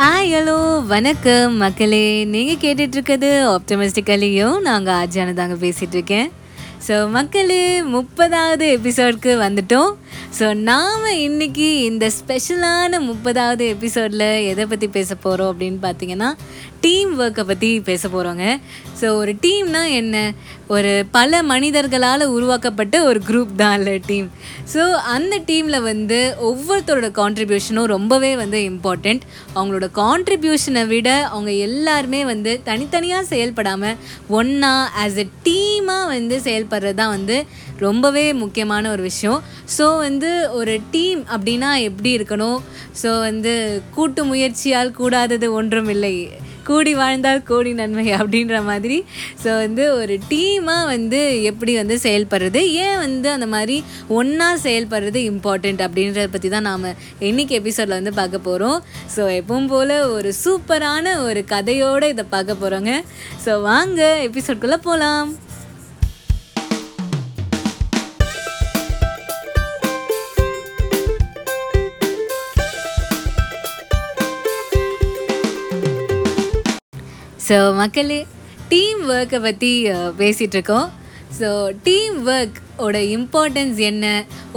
Hi hello வணக்கம் மக்களே. நீங்கள் கேட்டுட்ருக்கிறது ஆப்டமிஸ்டிக்கலையும் நாங்கள் ஆஜியானதாங்க பேசிகிட்ருக்கேன் ஸோ மக்களே முப்பதாவது எபிசோட்க்கு வந்துட்டோம். ஸோ நாம் இன்னைக்கு இந்த ஸ்பெஷலான முப்பதாவது எபிசோடில் எதை பற்றி பேச போகிறோம் அப்படின்னு பார்த்தீங்கன்னா டீம் ஒர்க்கை பற்றி பேச போகிறோங்க ஸோ ஒரு டீம்னா என்ன? ஒரு பல மனிதர்களால் உருவாக்கப்பட்ட ஒரு குரூப் தான் இல்லை டீம் ஸோ அந்த டீமில் வந்து ஒவ்வொருத்தரோட கான்ட்ரிபியூஷனும் ரொம்பவே வந்து இம்பார்ட்டண்ட் அவங்களோட கான்ட்ரிபியூஷனை விட அவங்க எல்லாருமே வந்து தனித்தனியாக செயல்படாமல் ஒன்றா ஆஸ் எ டீம் டீமாக வந்து செயல்படுறது தான் வந்து ரொம்பவே முக்கியமான ஒரு விஷயம். ஸோ வந்து ஒரு டீம் அப்படின்னா எப்படி இருக்கணும்? ஸோ வந்து கூட்டு முயற்சியால் கூடாதது ஒன்றும் இல்லை. கூடி வாழ்ந்தால் கோடி நன்மை அப்படின்ற மாதிரி. ஸோ வந்து ஒரு டீமாக வந்து எப்படி வந்து செயல்படுறது? ஏன் வந்து அந்த மாதிரி ஒன்றா செயல்படுறது இம்பார்ட்டண்ட் அப்படின்றத பற்றி தான் நாம் இன்றைக்கி எபிசோடில் வந்து பார்க்க போகிறோம் ஸோ எப்பவும் போல் ஒரு சூப்பரான ஒரு கதையோடு இதை பார்க்க போகிறோங்க ஸோ வாங்க எபிசோட்குள்ளே போகலாம் ஸோ மக்களே டீம் ஒர்க்கை பற்றி பேசிகிட்ருக்கோம் ஸோ டீம் ஒர்க் ஓட இம்பார்ட்டன்ஸ் என்ன?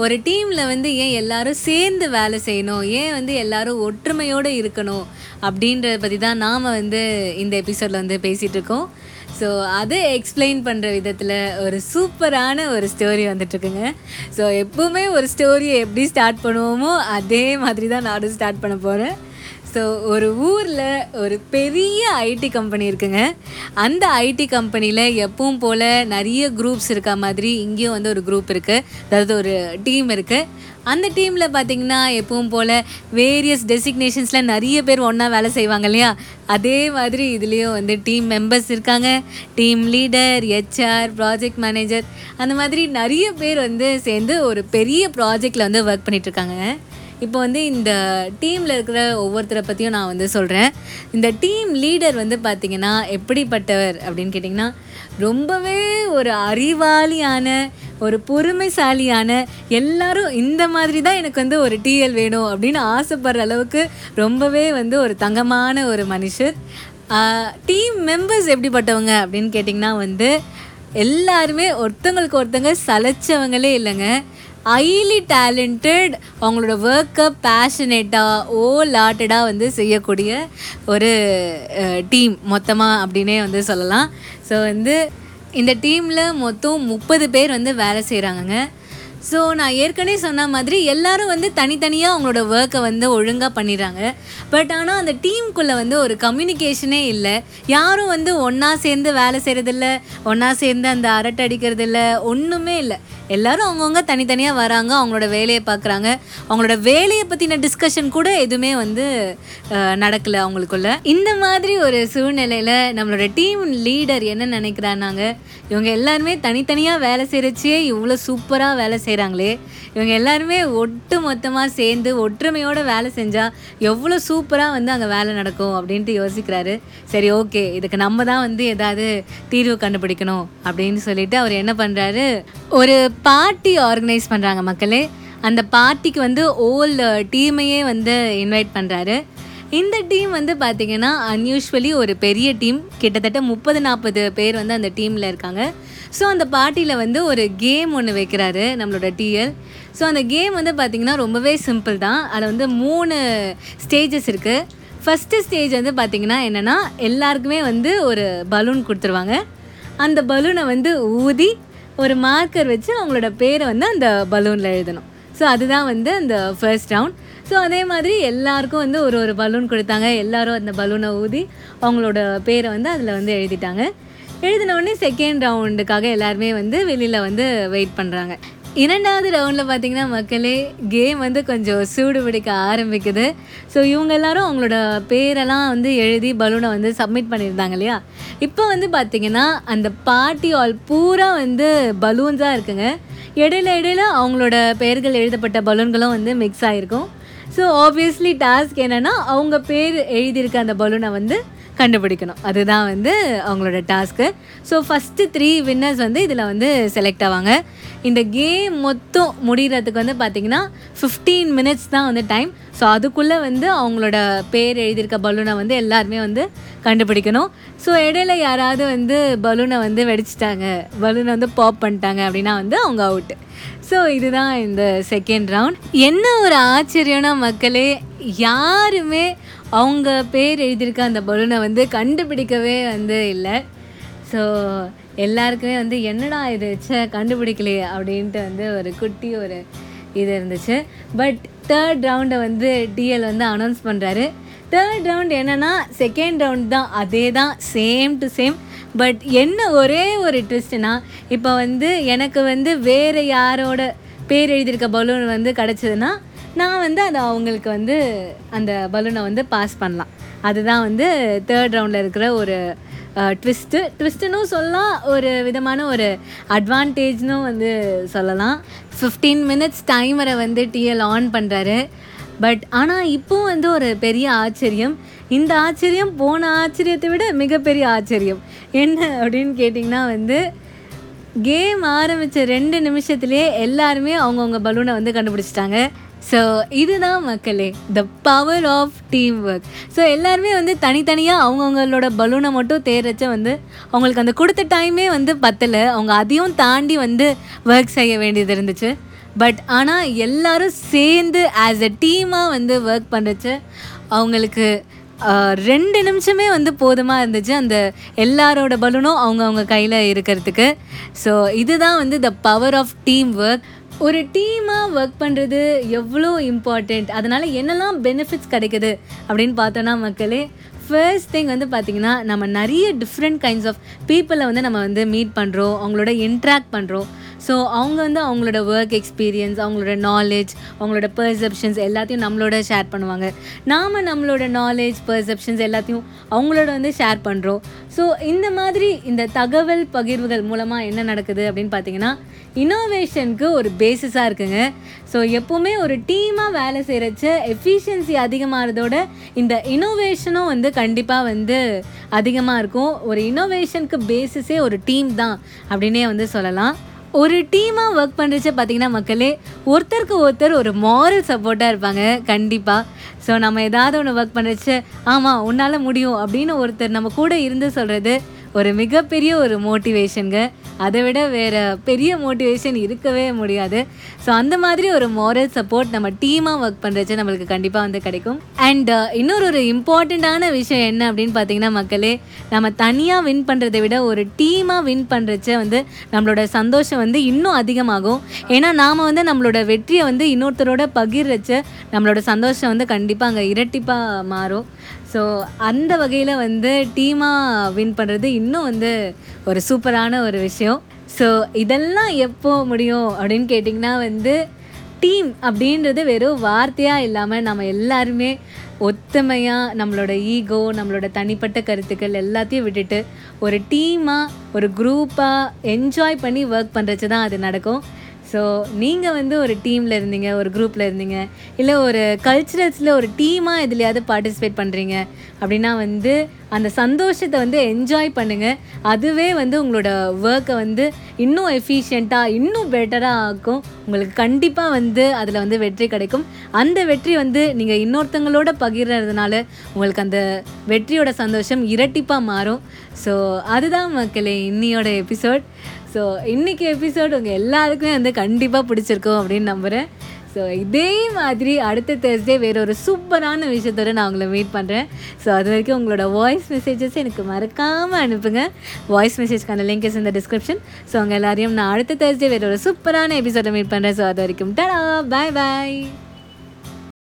ஒரு டீமில் வந்து ஏன் எல்லாரும் சேர்ந்து வேலை செய்யணும்? ஏன் வந்து எல்லாரும் ஒற்றுமையோடு இருக்கணும்? அப்படின்றத பற்றி தான் நாம் வந்து இந்த எபிசோடில் வந்து பேசிகிட்ருக்கோம் ஸோ அதை எக்ஸ்பிளைன் பண்ணுற விதத்தில் ஒரு சூப்பரான ஒரு ஸ்டோரி வந்துட்டுருக்குங்க. ஸோ எப்போவுமே ஒரு ஸ்டோரியை எப்படி ஸ்டார்ட் பண்ணுவோமோ அதே மாதிரி தான் நானும் ஸ்டார்ட் பண்ண போகிறேன் ஸோ ஒரு ஊரில் ஒரு பெரிய ஐடி கம்பெனி இருக்குங்க. அந்த ஐடி கம்பெனியில் எப்பவும் போல் நிறைய குரூப்ஸ் இருக்க மாதிரி இங்கேயும் வந்து ஒரு குரூப் இருக்குது அதாவது ஒரு டீம் இருக்குது அந்த டீமில் பார்த்திங்கன்னா எப்பவும் போல் வேரியஸ் டெசிக்னேஷன்ஸில் நிறைய பேர் ஒன்றா வேலை செய்வாங்க இல்லையா? அதே மாதிரி இதுலேயும் வந்து டீம் மெம்பர்ஸ் இருக்காங்க. Team leader HR project manager அந்த மாதிரி நிறைய பேர் வந்து சேர்ந்து ஒரு பெரிய ப்ராஜெக்டில் வந்து ஒர்க் பண்ணிகிட்ருக்காங்க இப்போ வந்து இந்த டீமில் இருக்கிற ஒவ்வொருத்தரை பற்றியும் நான் வந்து சொல்கிறேன் இந்த டீம் லீடர் வந்து பார்த்திங்கன்னா எப்படிப்பட்டவர் அப்படின்னு கேட்டிங்கன்னா ரொம்பவே ஒரு அறிவாளியான ஒரு பொறுமைசாலியான எல்லாரும் இந்த மாதிரி தான் எனக்கு வந்து ஒரு டிஎல் வேணும் அப்படின்னு ஆசைப்படுற அளவுக்கு ரொம்பவே வந்து ஒரு தங்கமான ஒரு மனுஷர். டீம் மெம்பர்ஸ் எப்படிப்பட்டவங்க அப்படின்னு கேட்டிங்கன்னா வந்து எல்லாருமே ஒருத்தங்களுக்கு ஒருத்தங்க சலைச்சவங்களே இல்லைங்க. ஹைலி டேலண்டட் அவங்களோட ஒர்க்கை பேஷனேட்டாக ஓல் ஆர்ட்டடாக வந்து செய்யக்கூடிய ஒரு டீம் மொத்தமாக அப்படின்னே வந்து சொல்லலாம். ஸோ வந்து இந்த டீமில் மொத்தம் முப்பது பேர் வந்து வேலை செய்கிறாங்கங்க ஸோ நான் ஏற்கனவே சொன்ன மாதிரி எல்லாரும் வந்து தனித்தனியாக அவங்களோட ஒர்க்கை வந்து ஒழுங்காக பண்ணிடுறாங்க. பட் ஆனால் அந்த டீமுக்குள்ளே வந்து ஒரு கம்யூனிகேஷனே இல்லை. யாரும் வந்து ஒன்றா சேர்ந்து வேலை செய்கிறதில்ல ஒன்றா சேர்ந்து அந்த அரட்டை அடிக்கிறதில்ல ஒன்றுமே இல்லை. எல்லாரும் அவங்கவுங்க தனித்தனியாக வராங்க அவங்களோட வேலையை பார்க்குறாங்க. அவங்களோட வேலையை பற்றின டிஸ்கஷன் கூட எதுவுமே வந்து நடக்கலை அவங்களுக்குள்ள. இந்த மாதிரி ஒரு சூழ்நிலையில் நம்மளோட டீம் லீடர் என்ன நினைக்கிறாங்க இவங்க எல்லாருமே தனித்தனியாக வேலை செய்கிறச்சே இவ்வளோ சூப்பராக வேலை செய்கிறாங்களே இவங்க எல்லாருமே ஒட்டு மொத்தமாக சேர்ந்து ஒற்றுமையோடு வேலை செஞ்சால் எவ்வளோ சூப்பராக வந்து அங்கே வேலை நடக்கும் அப்படின்ட்டு யோசிக்கிறாரு. சரி ஓகே இதுக்கு நம்ம தான் வந்து ஏதாவது தீர்வு கண்டுபிடிக்கணும் அப்படின்னு சொல்லிட்டு அவர் என்ன பண்ணுறாரு ஒரு பார்ட்டி ஆர்கனைஸ் பண்ணுறாங்க மக்களே. அந்த பார்ட்டிக்கு வந்து ஓல் டீமையே வந்து இன்வைட் பண்ணுறாரு இந்த டீம் வந்து பார்த்திங்கன்னா அன்யூஸ்வலி ஒரு பெரிய டீம் கிட்டத்தட்ட முப்பது நாற்பது பேர் வந்து அந்த டீமில் இருக்காங்க. ஸோ அந்த பார்ட்டியில் வந்து ஒரு கேம் ஒன்று வைக்கிறாரு நம்மளோட டிஎல் ஸோ அந்த கேம் வந்து பார்த்திங்கன்னா ரொம்பவே சிம்பிள் தான். அதில் வந்து மூணு ஸ்டேஜஸ் இருக்குது ஃபஸ்ட்டு ஸ்டேஜ் வந்து பார்த்திங்கன்னா என்னென்னா எல்லாருக்குமே வந்து ஒரு பலூன் கொடுத்துருவாங்க. அந்த பலூனை வந்து ஊதி ஒரு மார்க்கர் வச்சு அவங்களோட பேரை வந்து அந்த பலூனில் எழுதணும். ஸோ அதுதான் வந்து அந்த ஃபர்ஸ்ட் ரவுண்ட் ஸோ அதே மாதிரி எல்லாருக்கும் வந்து ஒரு ஒரு பலூன் கொடுத்தாங்க. எல்லாரும் அந்த பலூனை ஊதி அவங்களோட பேரை வந்து அதில் வந்து எழுதிட்டாங்க. எழுதினோடனே செகண்ட் ரவுண்டுக்காக எல்லாருமே வந்து வெளியில் வந்து வெயிட் பண்ணுறாங்க இரண்டாவது ரவுண்டில் பார்த்தீங்கன்னா மக்களே கேம் வந்து கொஞ்சம் சூடு பிடிக்க ஆரம்பிக்குது. ஸோ இவங்க எல்லாரும் அவங்களோட பேரெல்லாம் வந்து எழுதி பலூனை வந்து சப்மிட் பண்ணியிருந்தாங்க இல்லையா? இப்போ வந்து பார்த்திங்கன்னா அந்த பார்ட்டி ஆல் பூரா வந்து பலூன்ஸாக இருக்குங்க. இடையில இடையில அவங்களோட பெயர்கள் எழுதப்பட்ட பலூன்களும் வந்து மிக்ஸ் ஆகிருக்கும் ஸோ ஆப்வியஸ்லி டாஸ்க் என்னென்னா அவங்க பேர் எழுதியிருக்க அந்த பலூனை வந்து கண்டுபிடிக்கணும். அதுதான் வந்து அவங்களோட task so first three winners வந்து இதில் வந்து செலக்ட் ஆவாங்க. இந்த கேம் மொத்தம் முடிகிறதுக்கு வந்து பார்த்திங்கன்னா ஃபிஃப்டீன் மினிட்ஸ் தான் வந்து டைம் ஸோ அதுக்குள்ளே வந்து அவங்களோட பேர் எழுதியிருக்க பலூனை வந்து எல்லாருமே வந்து கண்டுபிடிக்கணும். ஸோ இடையில யாராவது வந்து பலூனை வந்து வெடிச்சிட்டாங்க பலூனை வந்து பாப் பண்ணிட்டாங்க அப்படின்னா வந்து அவங்க அவுட்டு ஸோ இதுதான் இந்த செகண்ட் ரவுண்ட் என்ன ஒரு ஆச்சரியம்னா மக்களே யாருமே அவங்க பேர் எழுதியிருக்க அந்த பலூனை வந்து கண்டுபிடிக்கவே வந்து இல்லை. ஸோ எல்லாருக்குமே வந்து என்னடா இது ச்சே கண்டுபிடிக்கலையே அப்படின்ட்டு வந்து ஒரு குட்டி ஒரு இது இருந்துச்சு. பட் தேர்ட் ரவுண்டை வந்து டிஎல் வந்து அனௌன்ஸ் பண்ணுறாரு தேர்ட் ரவுண்ட் என்னென்னா செகண்ட் ரவுண்ட் தான் அதே தான் சேம் டு சேம் பட் என்ன ஒரே ஒரு ட்விஸ்ட்னா இப்போ வந்து எனக்கு வந்து வேறு யாரோட பேர் எழுதியிருக்க பலூன் வந்து கிடச்சிதுன்னா நான் வந்து அதை அவங்களுக்கு வந்து அந்த பலூனை வந்து பாஸ் பண்ணலாம். அதுதான் வந்து தேர்ட் ரவுண்டில் இருக்கிற ஒரு ட்விஸ்ட்டு ட்விஸ்ட்டுன்னு சொல்லலாம் ஒரு விதமான ஒரு அட்வான்டேஜ்னும் வந்து சொல்லலாம். ஃபிஃப்டீன் மினிட்ஸ் டைமரை வந்து டிஎல் ஆன் பண்ணுறாரு பட் ஆனால் இப்போவும் வந்து ஒரு பெரிய ஆச்சரியம். இந்த ஆச்சரியம் போன ஆச்சரியத்தை விட மிகப்பெரிய ஆச்சரியம். என்ன அப்படின்னு கேட்டிங்கன்னா வந்து கேம் ஆரம்பித்த ரெண்டு நிமிஷத்துலேயே எல்லாருமே அவங்கவுங்க பலூனை வந்து கண்டுபிடிச்சிட்டாங்க. ஸோ இதுதான் மக்களே the power of team work so எல்லாருமே வந்து தனித்தனியாக அவங்கவுங்களோட பலூனை மட்டும் தேர்றச்ச வந்து அவங்களுக்கு அந்த கொடுத்த டைமே வந்து பத்தலை. அவங்க அதையும் தாண்டி வந்து ஒர்க் செய்ய வேண்டியது இருந்துச்சு. பட் ஆனால் எல்லோரும் சேர்ந்து ஆஸ் அ டீமாக வந்து ஒர்க் பண்ணுறச்ச அவங்களுக்கு ரெண்டு நிமிஷமே வந்து போதுமாக இருந்துச்சு. அந்த எல்லாரோட பலூனும் அவங்கவுங்க கையில் இருக்கிறதுக்கு. ஸோ இதுதான் வந்து the power of team work ஒரு டீமாக ஒர்க் பண்ணுறது எவ்வளோ இம்பார்ட்டண்ட் அதனால் என்னெல்லாம் பெனிஃபிட்ஸ் கிடைக்குது அப்படின்னு பார்த்தோன்னா மக்களே ஃபர்ஸ்ட் திங் வந்து பார்த்திங்கன்னா நம்ம நிறைய டிஃப்ரெண்ட் கைண்ட்ஸ் ஆஃப் பீப்புளை வந்து நம்ம வந்து மீட் பண்ணுறோம் அவங்களோட இன்ட்ராக்ட் பண்ணுறோம் ஸோ அவங்க வந்து அவங்களோட ஒர்க் எக்ஸ்பீரியன்ஸ் அவங்களோட நாலேஜ் அவங்களோட பர்செப்ஷன்ஸ் எல்லாத்தையும் நம்மளோட ஷேர் பண்ணுவாங்க. நாம் நம்மளோட நாலேஜ் பர்செப்ஷன்ஸ் எல்லாத்தையும் அவங்களோட வந்து ஷேர் பண்ணுறோம் ஸோ இந்த மாதிரி இந்த தகவல் பகிர்வுகள் மூலமாக என்ன நடக்குது அப்படின்னு பார்த்தீங்கன்னா இனோவேஷனுக்கு ஒரு பேசிஸாக இருக்குங்க. ஸோ எப்போவுமே ஒரு டீமாக வேலை செய்கிறச்ச எஃபிஷியன்சி அதிகமாகிறதோட இந்த இனோவேஷனும் வந்து கண்டிப்பாக வந்து அதிகமாக இருக்கும். ஒரு இனோவேஷனுக்கு பேசிஸே ஒரு டீம் தான் அப்படின்னே வந்து சொல்லலாம். ஒரு டீமாக ஒர்க் பண்ணுறச்ச பார்த்தீங்கன்னா மக்களே ஒருத்தருக்கு ஒருத்தர் ஒரு மாரல் சப்போர்ட்டாக இருப்பாங்க கண்டிப்பாக ஸோ நம்ம ஏதாவது ஒன்று ஒர்க் பண்ணுறச்ச ஆமாம் உன்னால் முடியும் அப்படின்னு ஒருத்தர் நம்ம கூட இருந்து சொல்கிறது ஒரு மிகப்பெரிய ஒரு மோட்டிவேஷனுங்க அதை விட வேறு பெரிய மோட்டிவேஷன் இருக்கவே முடியாது. ஸோ அந்த மாதிரி ஒரு மோரல் சப்போர்ட் நம்ம டீமாக ஒர்க் பண்ணுறச்சு நம்மளுக்கு கண்டிப்பாக வந்து கிடைக்கும். அண்ட் uh, இன்னொரு ஒரு இம்பார்ட்டண்ட்டான விஷயம் என்ன அப்படின்னு பார்த்தீங்கன்னா மக்களே நம்ம தனியாக வின் பண்ணுறதை விட ஒரு டீமாக வின் பண்ணுறச்ச வந்து நம்மளோட சந்தோஷம் வந்து இன்னும் அதிகமாகும். ஏன்னா நாம் வந்து நம்மளோட வெற்றியை வந்து இன்னொருத்தரோட பகிர்றச்ச நம்மளோட சந்தோஷம் வந்து கண்டிப்பாக அங்கே இரட்டிப்பாக மாறும். ஸோ அந்த வகையில் வந்து டீமாக வின் பண்ணுறது இன்னும் வந்து ஒரு சூப்பரான ஒரு விஷயம். ஸோ இதெல்லாம் எப்போ முடியும் அப்படின்னு கேட்டிங்கன்னா வந்து டீம் அப்படின்றது வெறும் வார்த்தையாக இல்லாமல் நம்ம எல்லாருமே ஒத்துமையாக நம்மளோட ஈகோ நம்மளோட தனிப்பட்ட கருத்துக்கள் எல்லாத்தையும் விட்டுட்டு ஒரு டீமாக ஒரு குரூப்பாக என்ஜாய் பண்ணி ஒர்க் பண்ணுறச்சு தான் அது நடக்கும். ஸோ நீங்கள் வந்து ஒரு டீமில் இருந்தீங்க ஒரு குரூப்பில் இருந்தீங்க இல்லை ஒரு கல்ச்சுரல்ஸில் ஒரு டீமாக எதுலையாவது பார்ட்டிசிபேட் பண்ணுறீங்க அப்படின்னா வந்து அந்த சந்தோஷத்தை வந்து என்ஜாய் பண்ணுங்கள் அதுவே வந்து உங்களோட ஒர்க்கை வந்து இன்னும் எஃபிஷியண்ட்டாக இன்னும் பெட்டராக ஆக்கும். உங்களுக்கு கண்டிப்பாக வந்து அதில் வந்து வெற்றி கிடைக்கும். அந்த வெற்றி வந்து நீங்கள் இன்னொருத்தங்களோட பகிர்றதுனால உங்களுக்கு அந்த வெற்றியோட சந்தோஷம் இரட்டிப்பாக மாறும். ஸோ அதுதான் மக்களே இன்னியோட எபிசோட் ஸோ இன்றைக்கி எபிசோட் உங்கள் எல்லாருக்குமே வந்து கண்டிப்பாக பிடிச்சிருக்கும் அப்படின்னு நம்புகிறேன் ஸோ இதே மாதிரி அடுத்த தேர்ஸ்டே வேறு ஒரு சூப்பரான விஷயத்தோட நான் உங்களை மீட் பண்ணுறேன் ஸோ அது வரைக்கும் உங்களோட வாய்ஸ் மெசேஜஸ் எனக்கு மறக்காமல் அனுப்புங்க. வாய்ஸ் மெசேஜ்க்கான லிங்க் இஸ் இந்த டிஸ்கிரிப்ஷன் ஸோ உங்கள் எல்லாரையும் நான் அடுத்த தேர்ஸ்டே வேறு ஒரு சூப்பரான எபிசோட மீட் பண்ணுறேன் ஸோ அது வரைக்கும் டடா பாய் பாய்